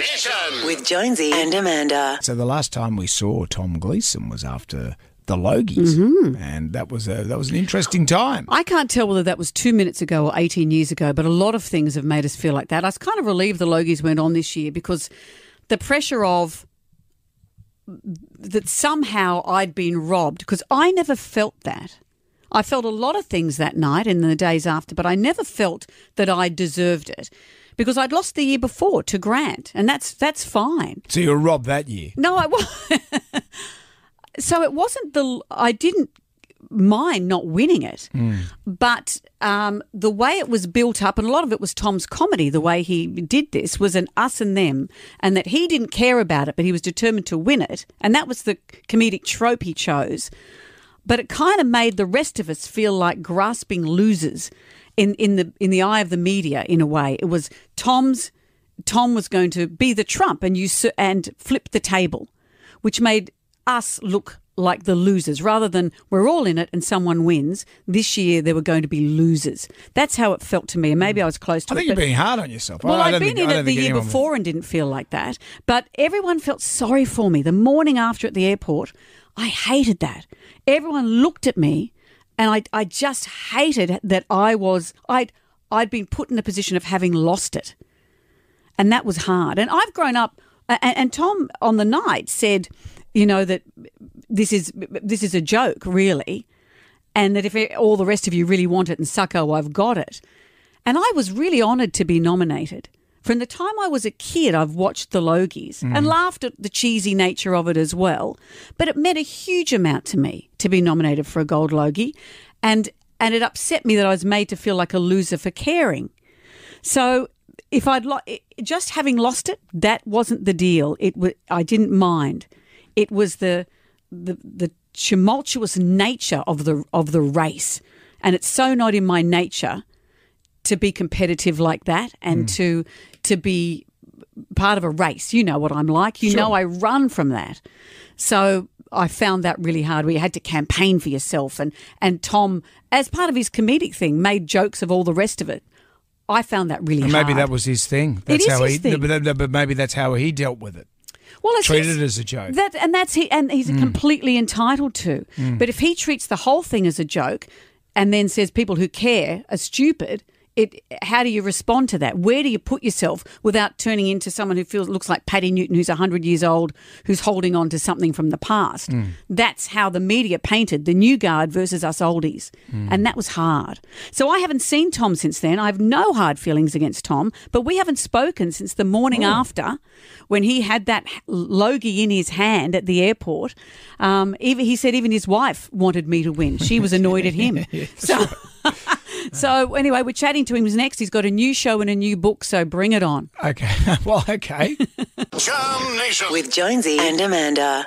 Nation. With Jonesy and Amanda. So the last time we saw Tom Gleeson was after the Logies, mm-hmm. and that was a that was an interesting time. I can't tell whether that was two minutes ago or 18 years ago, but a lot of things have made us feel like that. I was kind of relieved the Logies went on this year because the pressure of that somehow I'd been robbed, because I never felt that. I felt a lot of things that night and the days after, but I never felt that I deserved it because I'd lost the year before to Grant, and that's that's fine. So you were robbed that year. No, I was. so it wasn't the. I didn't mind not winning it, but um, the way it was built up, and a lot of it was Tom's comedy. The way he did this was an us and them, and that he didn't care about it, but he was determined to win it, and that was the comedic trope he chose. But it kind of made the rest of us feel like grasping losers in, in the in the eye of the media. In a way, it was Tom's. Tom was going to be the Trump and you and flip the table, which made us look like the losers rather than we're all in it and someone wins. This year there were going to be losers. That's how it felt to me, and maybe I was close to I it. think you're being hard on yourself. well, I, I been think, in it the year anyone was- before and didn't feel like that. But everyone felt sorry for me. The morning after at the airport, I hated that. Everyone looked at me and I, I just hated that I was, I'd, I'd been put in the position of having lost it. And that was hard. And I've grown up, and, and Tom on the night said, you know, that this is, this is a joke, really. And that if all the rest of you really want it and sucko, oh, I've got it. And I was really honoured to be nominated. From the time I was a kid, I've watched the Logies and mm-hmm. laughed at the cheesy nature of it as well. But it meant a huge amount to me to be nominated for a Gold Logie. And, and it upset me that I was made to feel like a loser for caring. So if I'd lo- just having lost it, that wasn't the deal. It was I didn't mind. It was the the the tumultuous nature of the of the race, and it's so not in my nature to be competitive like that and mm. to to be part of a race. You know what I'm like. You know I run from that. So I found that really hard where you had to campaign for yourself and and Tom as part of his comedic thing made jokes of all the rest of it. I found that really And hard. maybe that was his thing. That's how he. thing. But, maybe that's how he dealt with it. well, it's treated his- it as a joke. That and that's he and he's mm. completely entitled to. Mm. But if he treats the whole thing as a joke and then says people who care are stupid, it how do you respond to that? Where do you put yourself without turning into someone who feels looks like Patti Newton who's 100 years old who's holding on to something from the past? That's how the media painted the new guard versus us oldies. And that was hard. So I haven't seen Tom since then. I have no hard feelings against Tom, but we haven't spoken since the morning after when he had that logie in his hand at the airport. Um, even he said even his wife wanted me to win. She was annoyed at him. So, so anyway, we're chatting to him next. He's got a new show and a new book, so bring it on. Okay. well, okay. Jam Nation. With Jonesy and Amanda.